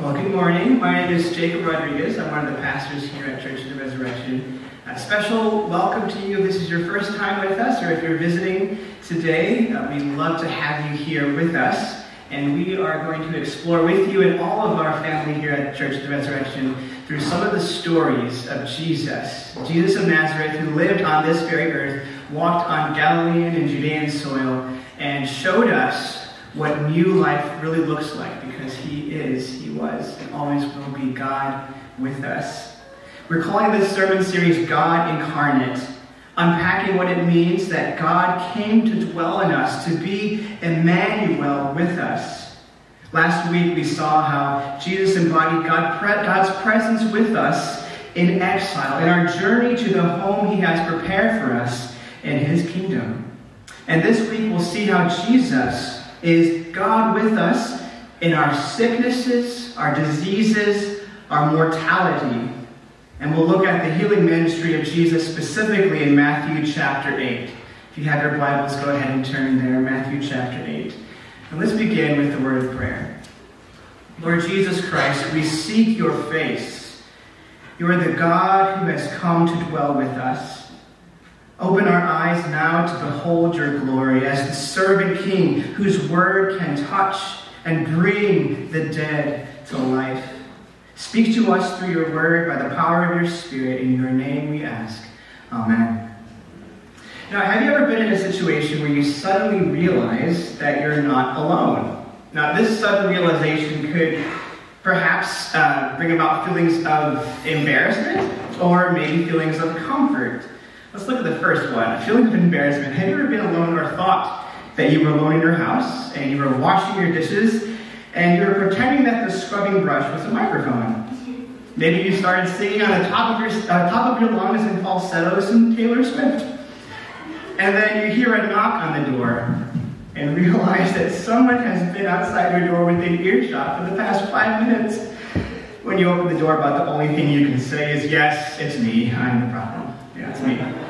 Well, good morning. My name is Jacob Rodriguez. I'm one of the pastors here at Church of the Resurrection. A special welcome to you if this is your first time with us or if you're visiting today. Uh, we'd love to have you here with us. And we are going to explore with you and all of our family here at Church of the Resurrection through some of the stories of Jesus. Jesus of Nazareth, who lived on this very earth, walked on Galilean and Judean soil, and showed us what new life really looks like because he is, he was, and always will be God with us. We're calling this sermon series God Incarnate, unpacking what it means that God came to dwell in us, to be Emmanuel with us. Last week we saw how Jesus embodied God, God's presence with us in exile, in our journey to the home he has prepared for us in his kingdom. And this week we'll see how Jesus is God with us in our sicknesses, our diseases, our mortality. And we'll look at the healing ministry of Jesus specifically in Matthew chapter 8. If you have your Bibles, go ahead and turn there, Matthew chapter 8. And let's begin with the word of prayer. Lord Jesus Christ, we seek your face. You are the God who has come to dwell with us. Open our eyes now to behold your glory as the servant king whose word can touch and bring the dead to life. Speak to us through your word by the power of your spirit. In your name we ask. Amen. Now, have you ever been in a situation where you suddenly realize that you're not alone? Now, this sudden realization could perhaps uh, bring about feelings of embarrassment or maybe feelings of comfort. Let's look at the first one a feeling of embarrassment. Have you ever been alone or thought that you were alone in your house and you were washing your dishes and you were pretending that the scrubbing brush was a microphone? Maybe you started singing on the top of your, uh, top of your lungs in falsetto some Taylor Swift. And then you hear a knock on the door and realize that someone has been outside your door within earshot for the past five minutes. When you open the door, about the only thing you can say is, Yes, it's me. I'm the problem. Yeah, it's me.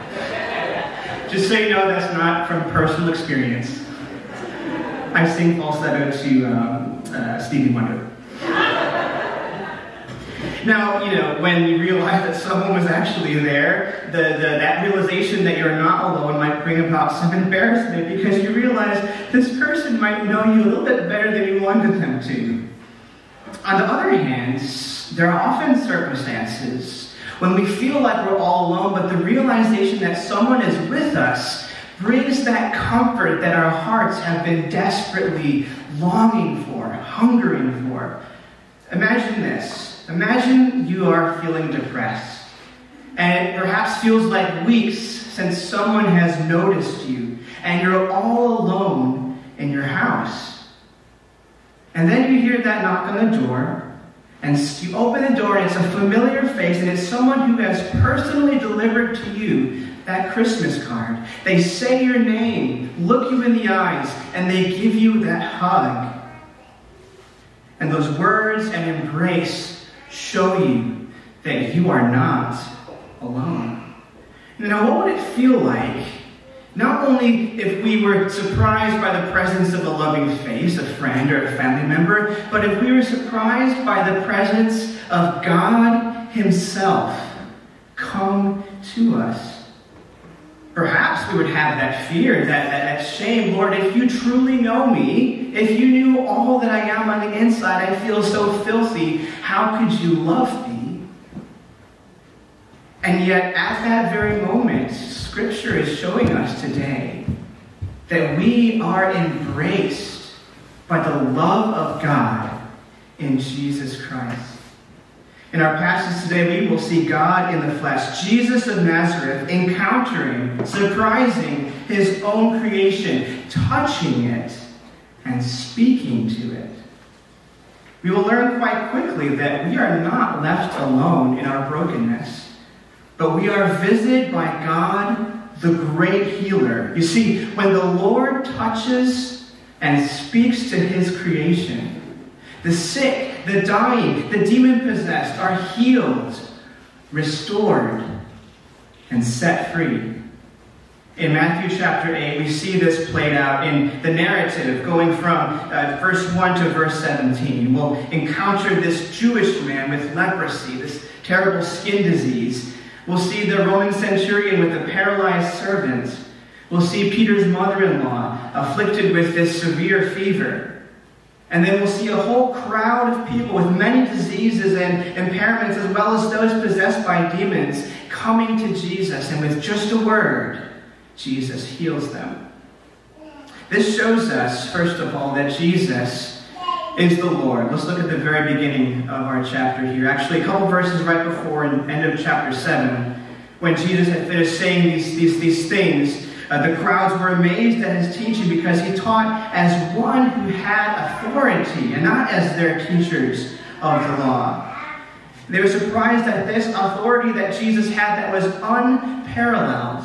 Just so you know, that's not from personal experience. I sing falsetto to um, uh, Stevie Wonder. Now, you know, when you realize that someone was actually there, the, the, that realization that you're not alone might bring about some embarrassment because you realize this person might know you a little bit better than you wanted them to. On the other hand, there are often circumstances when we feel like we're all alone, but the realization that someone is with us brings that comfort that our hearts have been desperately longing for, hungering for. Imagine this. Imagine you are feeling depressed, and it perhaps feels like weeks since someone has noticed you, and you're all alone in your house. And then you hear that knock on the door, and you open the door, and it's a familiar face, and it's someone who has personally delivered to you that Christmas card. They say your name, look you in the eyes, and they give you that hug. And those words and embrace show you that you are not alone. Now, what would it feel like not only if we were surprised by the presence of a loving face, a friend or a family member, but if we were surprised by the presence of God Himself come to us. Perhaps we would have that fear, that, that, that shame. Lord, if you truly know me, if you knew all that I am on the inside, I feel so filthy, how could you love me? And yet, at that very moment, Scripture is showing us today that we are embraced by the love of God in Jesus Christ. In our passage today, we will see God in the flesh, Jesus of Nazareth, encountering, surprising his own creation, touching it, and speaking to it. We will learn quite quickly that we are not left alone in our brokenness but we are visited by God, the great healer. You see, when the Lord touches and speaks to his creation, the sick, the dying, the demon possessed are healed, restored, and set free. In Matthew chapter 8, we see this played out in the narrative, going from uh, verse 1 to verse 17. We'll encounter this Jewish man with leprosy, this terrible skin disease. We'll see the Roman centurion with the paralyzed servant. We'll see Peter's mother in law afflicted with this severe fever. And then we'll see a whole crowd of people with many diseases and impairments, as well as those possessed by demons, coming to Jesus. And with just a word, Jesus heals them. This shows us, first of all, that Jesus is the Lord. Let's look at the very beginning of our chapter here. Actually, a couple verses right before, the end of chapter 7, when Jesus had finished saying these, these, these things, uh, the crowds were amazed at his teaching because he taught as one who had authority and not as their teachers of the law. They were surprised at this authority that Jesus had that was unparalleled.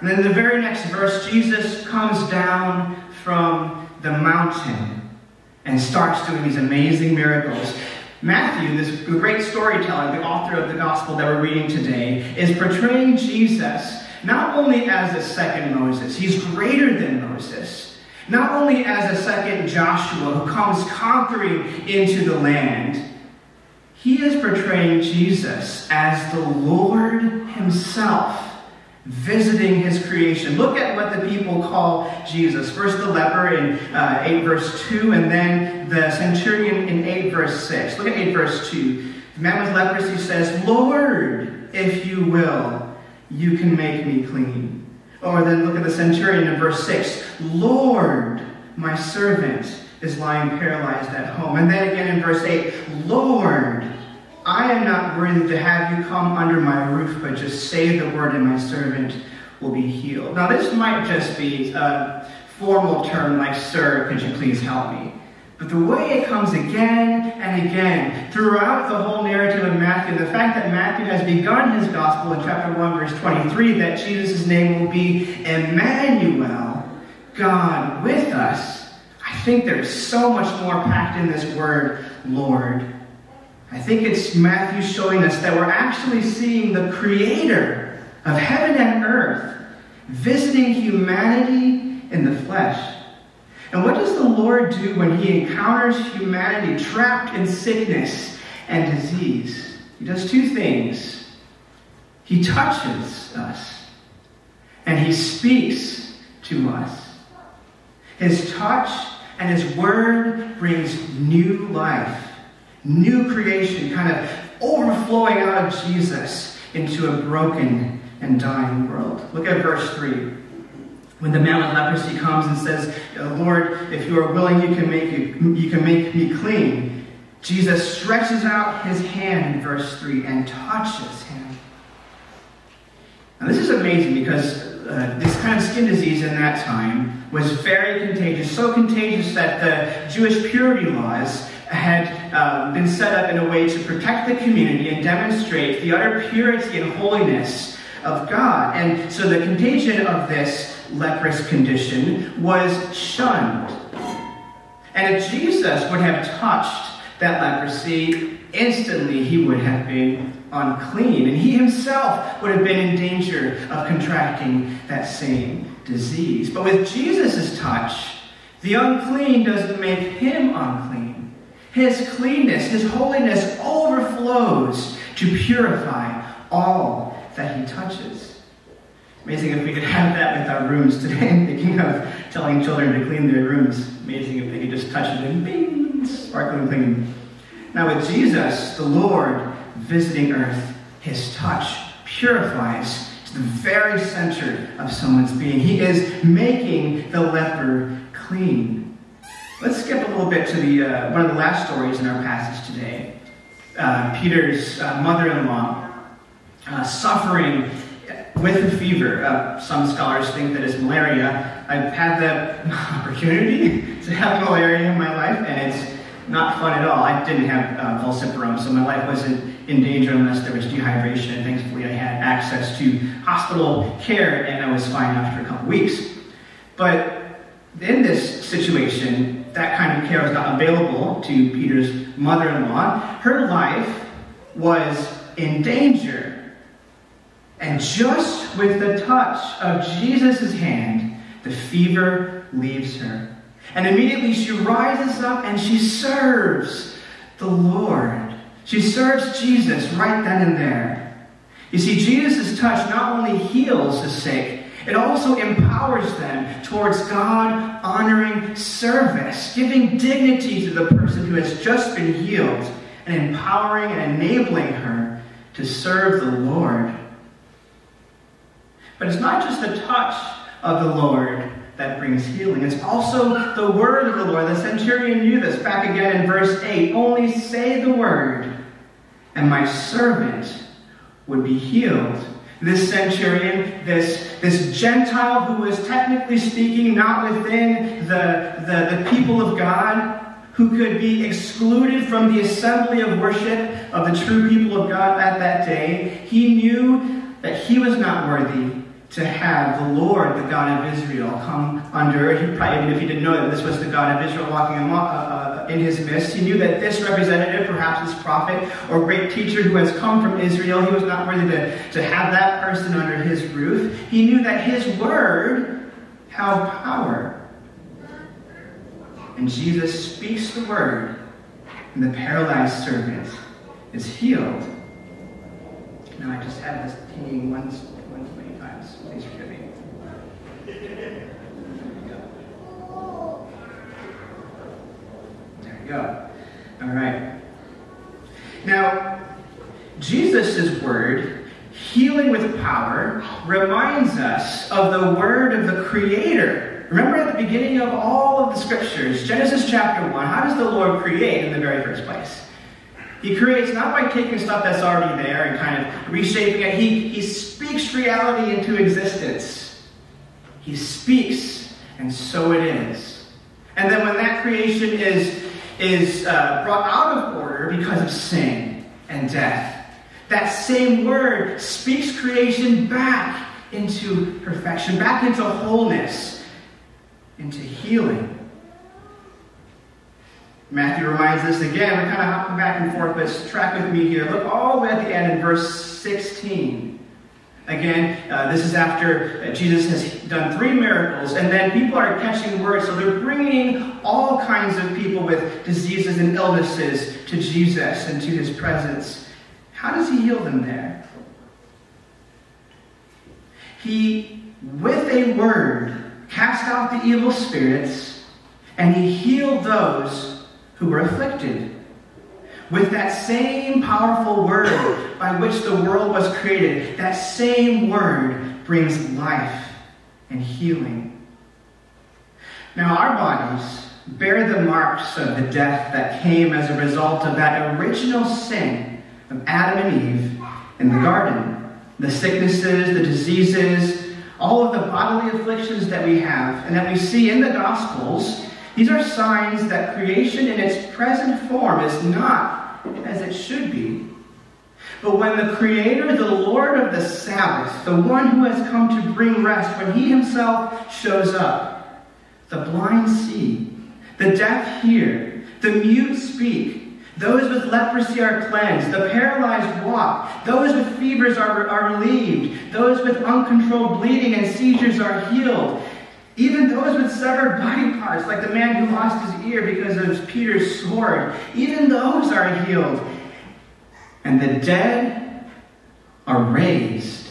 And then the very next verse, Jesus comes down from the mountain and starts doing these amazing miracles. Matthew, this great storyteller, the author of the gospel that we're reading today, is portraying Jesus not only as a second Moses, he's greater than Moses. Not only as a second Joshua who comes conquering into the land, he is portraying Jesus as the Lord himself visiting his creation. Look at what the people call Jesus. First, the leper in uh, 8 verse 2, and then the centurion in 8 verse 6. Look at 8 verse 2. The man with leprosy says, Lord, if you will, you can make me clean. Or then look at the centurion in verse 6 Lord, my servant is lying paralyzed at home. And then again in verse 8 Lord, I am not worthy to have you come under my roof, but just say the word, and my servant will be healed. Now, this might just be a formal term like, Sir, could you please help me? But the way it comes again and again throughout the whole narrative of Matthew, the fact that Matthew has begun his gospel in chapter 1, verse 23, that Jesus' name will be Emmanuel, God with us, I think there's so much more packed in this word, Lord. I think it's Matthew showing us that we're actually seeing the creator of heaven and earth visiting humanity in the flesh. And what does the Lord do when he encounters humanity trapped in sickness and disease? He does two things. He touches us, and he speaks to us. His touch and his word brings new life, new creation, kind of overflowing out of Jesus into a broken and dying world. Look at verse 3. When the man with leprosy comes and says, Lord, if you are willing, you can make, you, you can make me clean. Jesus stretches out his hand in verse 3 and touches him. Now, this is amazing because uh, this kind of skin disease in that time was very contagious, so contagious that the Jewish purity laws had um, been set up in a way to protect the community and demonstrate the utter purity and holiness of God. And so the contagion of this leprous condition was shunned. And if Jesus would have touched that leprosy, instantly he would have been unclean. And he himself would have been in danger of contracting that same disease. But with Jesus' touch, the unclean doesn't make him unclean. His cleanness, his holiness overflows to purify all that he touches. Amazing if we could have that with our rooms today. Thinking of telling children to clean their rooms. Amazing if they could just touch it and bing, sparkling clean. Now with Jesus, the Lord, visiting earth, his touch purifies to the very center of someone's being. He is making the leper clean. Let's skip a little bit to the uh, one of the last stories in our passage today. Uh, Peter's uh, mother-in-law uh, suffering with the fever. Uh, some scholars think that it's malaria. I've had the opportunity to have malaria in my life, and it's not fun at all. I didn't have uh, falciparum, so my life wasn't in danger unless there was dehydration, and thankfully I had access to hospital care, and I was fine after a couple weeks. But in this situation, that kind of care was not available to Peter's mother-in-law. Her life was in danger And just with the touch of Jesus' hand, the fever leaves her. And immediately she rises up and she serves the Lord. She serves Jesus right then and there. You see, Jesus' touch not only heals the sick, it also empowers them towards God honoring service, giving dignity to the person who has just been healed, and empowering and enabling her to serve the Lord. But it's not just the touch of the Lord that brings healing. It's also the word of the Lord. The centurion knew this back again in verse 8. Only say the word, and my servant would be healed. This centurion, this, this Gentile who was technically speaking not within the, the, the people of God, who could be excluded from the assembly of worship of the true people of God at that day, he knew that he was not worthy to have the Lord, the God of Israel, come under. He probably, even if he didn't know that this was the God of Israel walking uh, uh, in his midst, he knew that this representative, perhaps this prophet or great teacher who has come from Israel, he was not worthy to, to have that person under his roof. He knew that his word held power. And Jesus speaks the word, and the paralyzed servant is healed. Now, I just had this pinging once Please forgive me. There you go. All right. Now, Jesus' word, healing with power, reminds us of the word of the Creator. Remember at the beginning of all of the scriptures, Genesis chapter 1, how does the Lord create in the very first place? He creates not by taking stuff that's already there and kind of reshaping it. He, he speaks reality into existence. He speaks, and so it is. And then when that creation is, is uh, brought out of order because of sin and death, that same word speaks creation back into perfection, back into wholeness, into healing. Matthew reminds us again, we're kind of hopping back and forth, but track with me here. Look all the way at the end in verse 16. Again, uh, this is after uh, Jesus has done three miracles, and then people are catching word, so they're bringing all kinds of people with diseases and illnesses to Jesus and to his presence. How does he heal them there? He, with a word, cast out the evil spirits, and he healed those who were afflicted. With that same powerful word by which the world was created, that same word brings life and healing. Now, our bodies bear the marks of the death that came as a result of that original sin of Adam and Eve in the garden. The sicknesses, the diseases, all of the bodily afflictions that we have and that we see in the Gospels these are signs that creation in its present form is not as it should be. But when the Creator, the Lord of the Sabbath, the one who has come to bring rest, when He Himself shows up, the blind see, the deaf hear, the mute speak, those with leprosy are cleansed, the paralyzed walk, those with fevers are, are relieved, those with uncontrolled bleeding and seizures are healed. Even those with severed body parts, like the man who lost his ear because of Peter's sword, even those are healed. And the dead are raised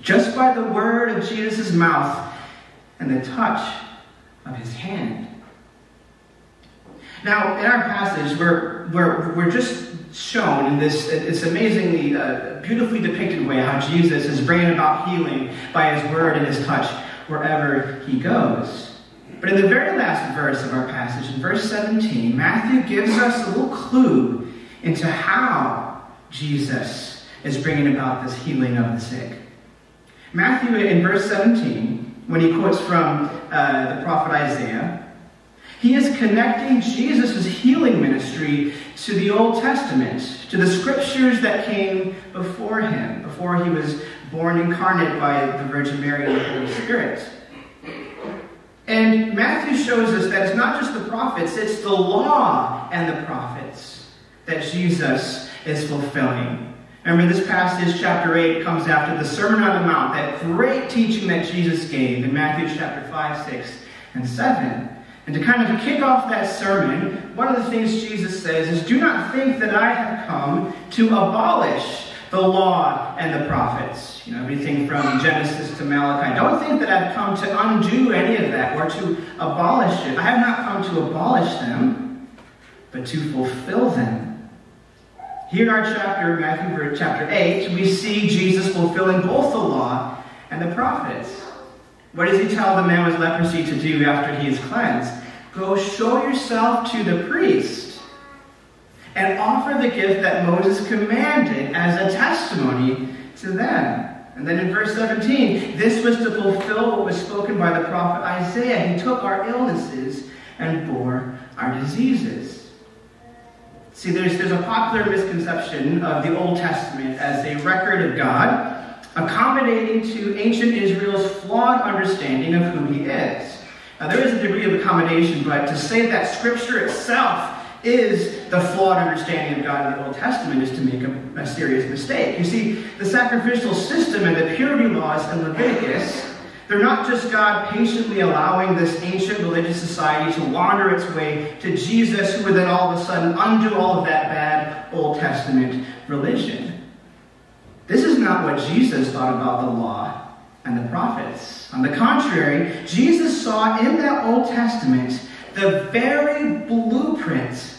just by the word of Jesus' mouth and the touch of his hand. Now, in our passage, we're, we're, we're just shown in this, this amazingly, uh, beautifully depicted way how Jesus is bringing about healing by his word and his touch wherever he goes. But in the very last verse of our passage, in verse 17, Matthew gives us a little clue into how Jesus is bringing about this healing of the sick. Matthew, in verse 17, when he quotes from uh, the prophet Isaiah, he is connecting Jesus' healing ministry to the Old Testament, to the scriptures that came before him, before he was born incarnate by the Virgin Mary and the Holy Spirit. And Matthew shows us that it's not just the prophets, it's the law and the prophets that Jesus is fulfilling. Remember, this passage, chapter 8, comes after the Sermon on the Mount, that great teaching that Jesus gave in Matthew chapter 5, 6, and 7. And to kind of kick off that sermon, one of the things Jesus says is, Do not think that I have come to abolish the law and the prophets. You know, everything from Genesis to Malachi. Don't think that I've come to undo any of that or to abolish it. I have not come to abolish them, but to fulfill them. Here in our chapter, Matthew chapter 8, we see Jesus fulfilling both the law and the prophets. What does he tell the man with leprosy to do after he is cleansed? Go show yourself to the priest and offer the gift that Moses commanded as a testimony to them. And then in verse 17, this was to fulfill what was spoken by the prophet Isaiah. He took our illnesses and bore our diseases. See, there's, there's a popular misconception of the Old Testament as a record of God, accommodating to ancient Israel's flawed understanding of who he is. Now, there is a degree of accommodation, but to say that Scripture itself is the flawed understanding of God in the Old Testament is to make a, a serious mistake. You see, the sacrificial system and the purity laws in Leviticus they're not just God patiently allowing this ancient religious society to wander its way to Jesus, who would then all of a sudden undo all of that bad Old Testament religion. This is not what Jesus thought about the law and the prophets. On the contrary, Jesus saw in that Old Testament the very blueprint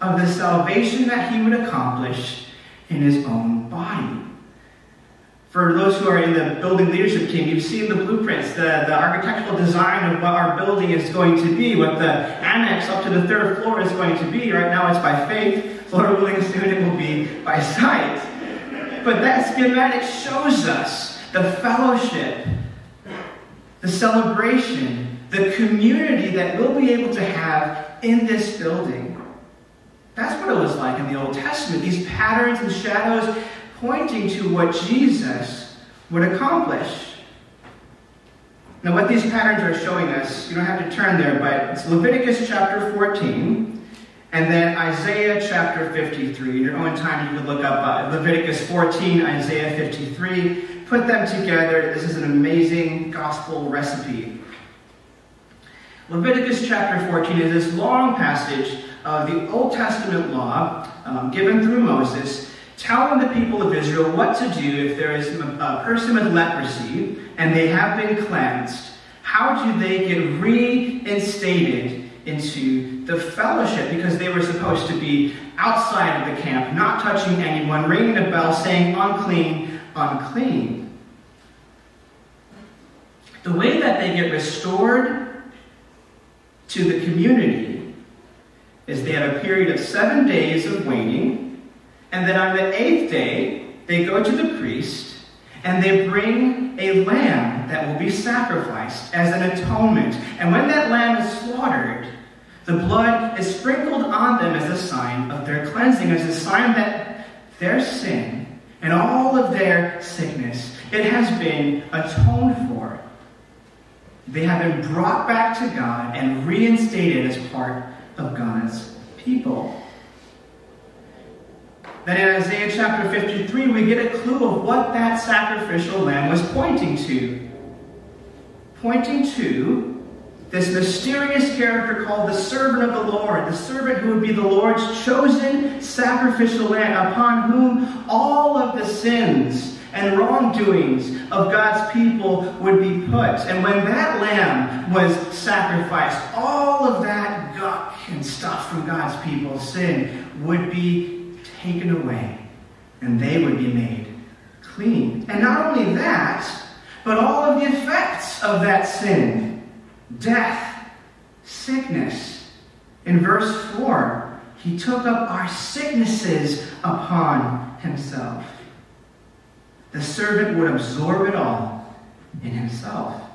of the salvation that he would accomplish in his own body. For those who are in the building leadership team, you've seen the blueprints, the, the architectural design of what our building is going to be, what the annex up to the third floor is going to be. Right now it's by faith. Lord willing, soon it will be by sight. But that schematic shows us the fellowship, the celebration, the community that we'll be able to have in this building. That's what it was like in the Old Testament. These patterns and shadows pointing to what Jesus would accomplish. Now, what these patterns are showing us, you don't have to turn there, but it's Leviticus chapter 14, and then Isaiah chapter 53. In your own time, you could look up uh, Leviticus 14, Isaiah 53. Put them together. This is an amazing gospel recipe. Leviticus chapter 14 is this long passage of the Old Testament law um, given through Moses telling the people of Israel what to do if there is a person with leprosy and they have been cleansed. How do they get reinstated into the fellowship? Because they were supposed to be outside of the camp, not touching anyone, ringing a bell, saying, unclean, unclean. The way that they get restored to the community is they have a period of seven days of waiting and then on the eighth day, they go to the priest and they bring a lamb that will be sacrificed as an atonement. And when that lamb is slaughtered, the blood is sprinkled on them as a sign of their cleansing, as a sign that their sin and all of their sickness, it has been atoned for. They have been brought back to God and reinstated as part of God's people. Then in Isaiah chapter 53, we get a clue of what that sacrificial lamb was pointing to. Pointing to this mysterious character called the servant of the Lord, the servant who would be the Lord's chosen sacrificial lamb, upon whom all of the sins and wrongdoings of God's people would be put. And when that lamb was sacrificed, all of that stuff from God's people, sin would be taken away, and they would be made clean. And not only that, but all of the effects of that sin death, sickness. In verse 4, he took up our sicknesses upon himself. The servant would absorb it all in himself.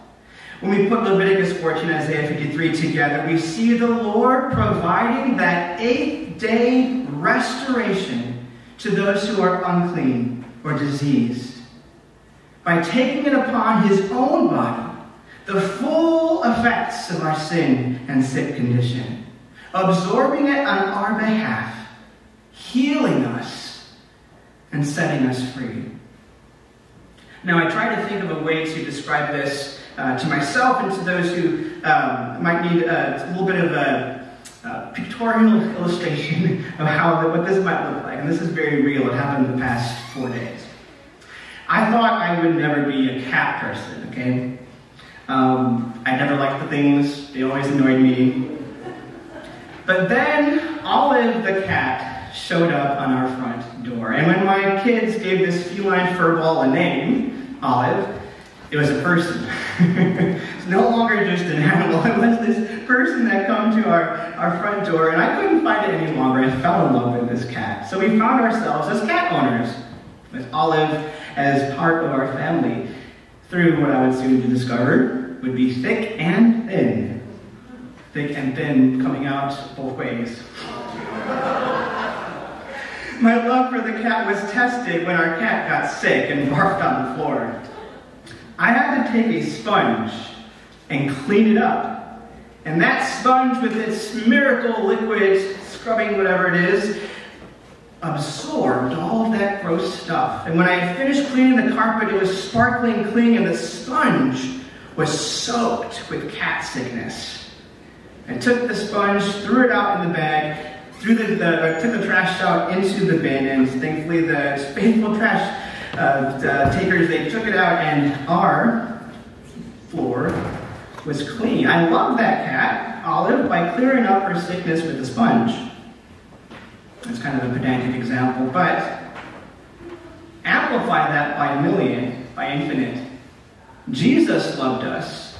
When we put Leviticus 14 and Isaiah 53 together, we see the Lord providing that eighth day restoration to those who are unclean or diseased. By taking it upon his own body, the full effects of our sin and sick condition, absorbing it on our behalf, healing us and setting us free. Now, I try to think of a way to describe this uh, to myself and to those who um, might need a, a, little bit of a, a, pictorial illustration of how what this might look like. And this is very real. It happened in the past four days. I thought I would never be a cat person, okay? Um, I never liked the things, they always annoyed me. But then Olive the cat showed up on our front door. And when my kids gave this feline furball a name, Olive, it was a person. it's no longer just an animal. It was this person that come to our, our front door, and I couldn't find it any longer. I fell in love with this cat. So we found ourselves as cat owners, with Olive as part of our family, through what I would soon discover would be thick and thin. Thick and thin coming out both ways. My love for the cat was tested when our cat got sick and barfed on the floor. I had to take a sponge and clean it up. And that sponge, with its miracle liquid, scrubbing whatever it is, absorbed all of that gross stuff. And when I finished cleaning the carpet, it was sparkling clean, and the sponge was soaked with cat sickness. I took the sponge, threw it out in the bag, threw the, the took the trash out into the bin, and thankfully the faithful trash uh, takers, they took it out, and our floor was clean. I love that cat, Olive, by clearing up her sickness with a sponge. That's kind of a pedantic example, but amplify that by a million, by infinite. Jesus loved us,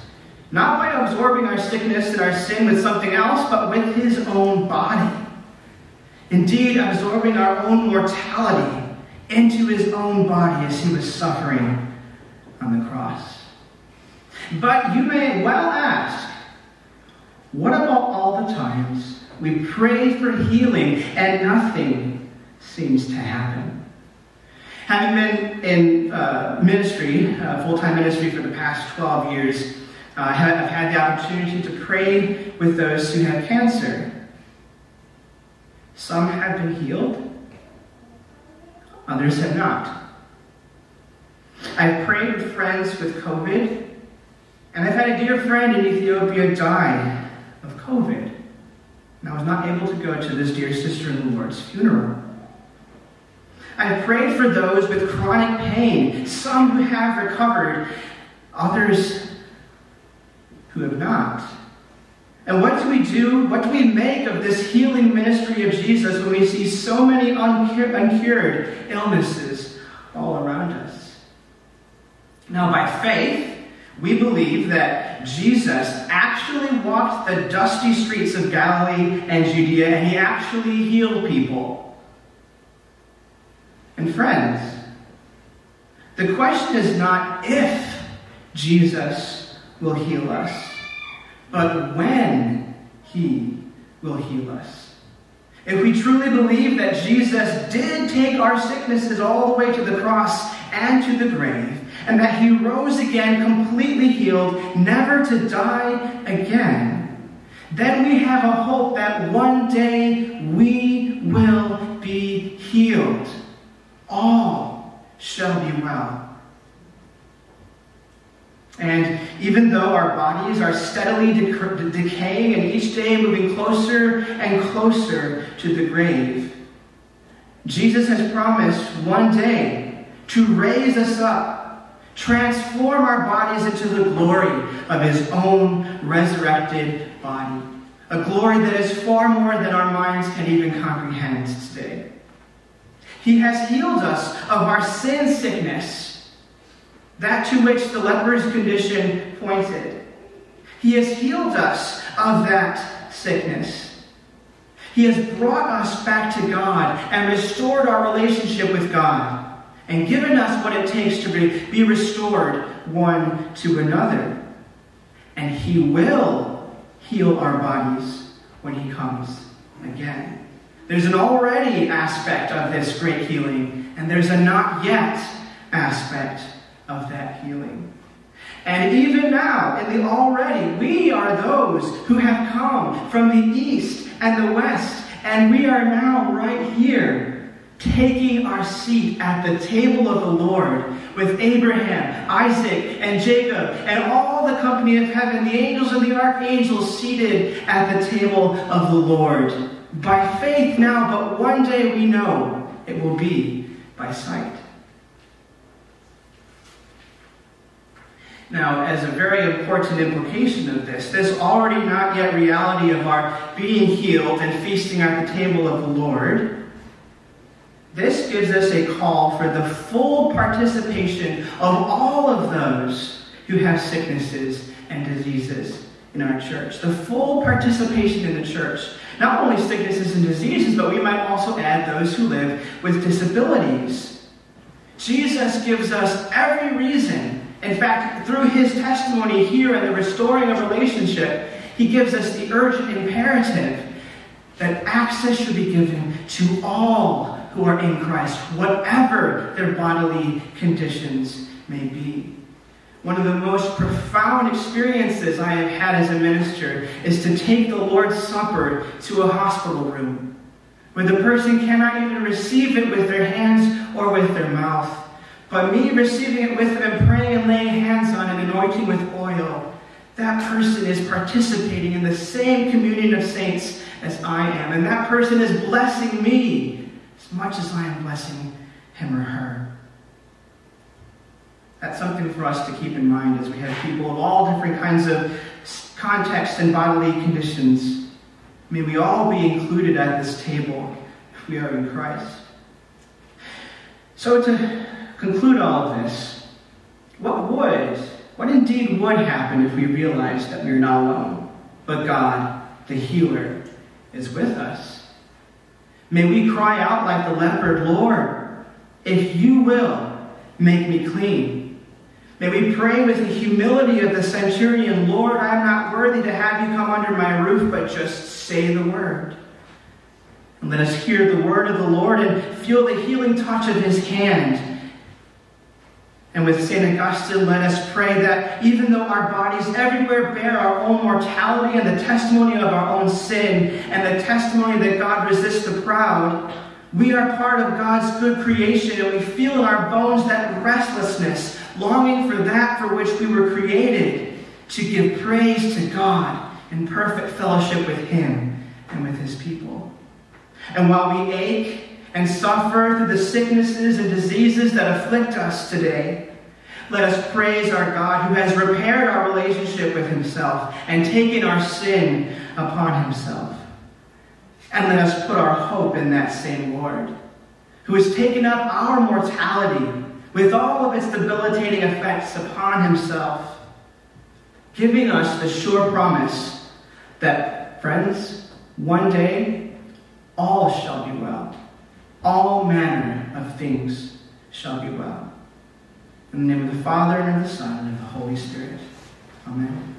not by absorbing our sickness and our sin with something else, but with his own body. Indeed, absorbing our own mortality into his own body as he was suffering on the cross. But you may well ask, what about all the times we pray for healing and nothing seems to happen? Having been in uh, ministry, uh, full time ministry for the past 12 years, uh, I've had the opportunity to pray with those who have cancer. Some have been healed, Others have not. I've prayed with friends with COVID, and I've had a dear friend in Ethiopia die of COVID. And I was not able to go to this dear sister in the Lord's funeral. I've prayed for those with chronic pain, some who have recovered, others who have not. And what do we do? What do we make of this healing ministry of Jesus when we see so many uncured, illnesses all around us? Now, by faith, we believe that Jesus actually walked the dusty streets of Galilee and Judea and he actually healed people. And friends, the question is not if Jesus will heal us but when he will heal us. If we truly believe that Jesus did take our sicknesses all the way to the cross and to the grave, and that he rose again completely healed, never to die again, then we have a hope that one day we will be healed. All shall be well. And even though our bodies are steadily de- decaying and each day moving closer and closer to the grave, Jesus has promised one day to raise us up, transform our bodies into the glory of his own resurrected body. A glory that is far more than our minds can even comprehend today. He has healed us of our sin sickness that to which the leper's condition pointed. He has healed us of that sickness. He has brought us back to God and restored our relationship with God and given us what it takes to be restored one to another. And He will heal our bodies when He comes again. There's an already aspect of this great healing, and there's a not yet aspect of that healing. And even now, in the already, we are those who have come from the east and the west, and we are now right here taking our seat at the table of the Lord with Abraham, Isaac, and Jacob, and all the company of heaven, the angels and the archangels seated at the table of the Lord. By faith now, but one day we know it will be by sight. Now, as a very important implication of this, this already not yet reality of our being healed and feasting at the table of the Lord, this gives us a call for the full participation of all of those who have sicknesses and diseases in our church. The full participation in the church. Not only sicknesses and diseases, but we might also add those who live with disabilities. Jesus gives us every reason in fact, through his testimony here and the restoring of relationship, he gives us the urgent imperative that access should be given to all who are in Christ, whatever their bodily conditions may be. One of the most profound experiences I have had as a minister is to take the Lord's Supper to a hospital room where the person cannot even receive it with their hands or with their mouth. But me receiving it with them and praying and laying hands on it, anointing with oil, that person is participating in the same communion of saints as I am. And that person is blessing me as much as I am blessing him or her. That's something for us to keep in mind as we have people of all different kinds of contexts and bodily conditions. May we all be included at this table if we are in Christ. So to conclude all of this, what would, what indeed would happen if we realized that we are not alone, but God, the healer, is with us? May we cry out like the leopard, Lord, if you will, make me clean. May we pray with the humility of the centurion, Lord, I am not worthy to have you come under my roof, but just say the word. And let us hear the word of the Lord and feel the healing touch of his hand and with St. Augustine, let us pray that even though our bodies everywhere bear our own mortality and the testimony of our own sin and the testimony that God resists the proud, we are part of God's good creation and we feel in our bones that restlessness, longing for that for which we were created, to give praise to God in perfect fellowship with Him and with His people. And while we ache and suffer through the sicknesses and diseases that afflict us today, let us praise our God who has repaired our relationship with himself and taken our sin upon himself. And let us put our hope in that same Lord, who has taken up our mortality with all of its debilitating effects upon himself, giving us the sure promise that, friends, one day all shall be well all manner of things shall be well. In the name of the Father, and of the Son, and of the Holy Spirit. Amen.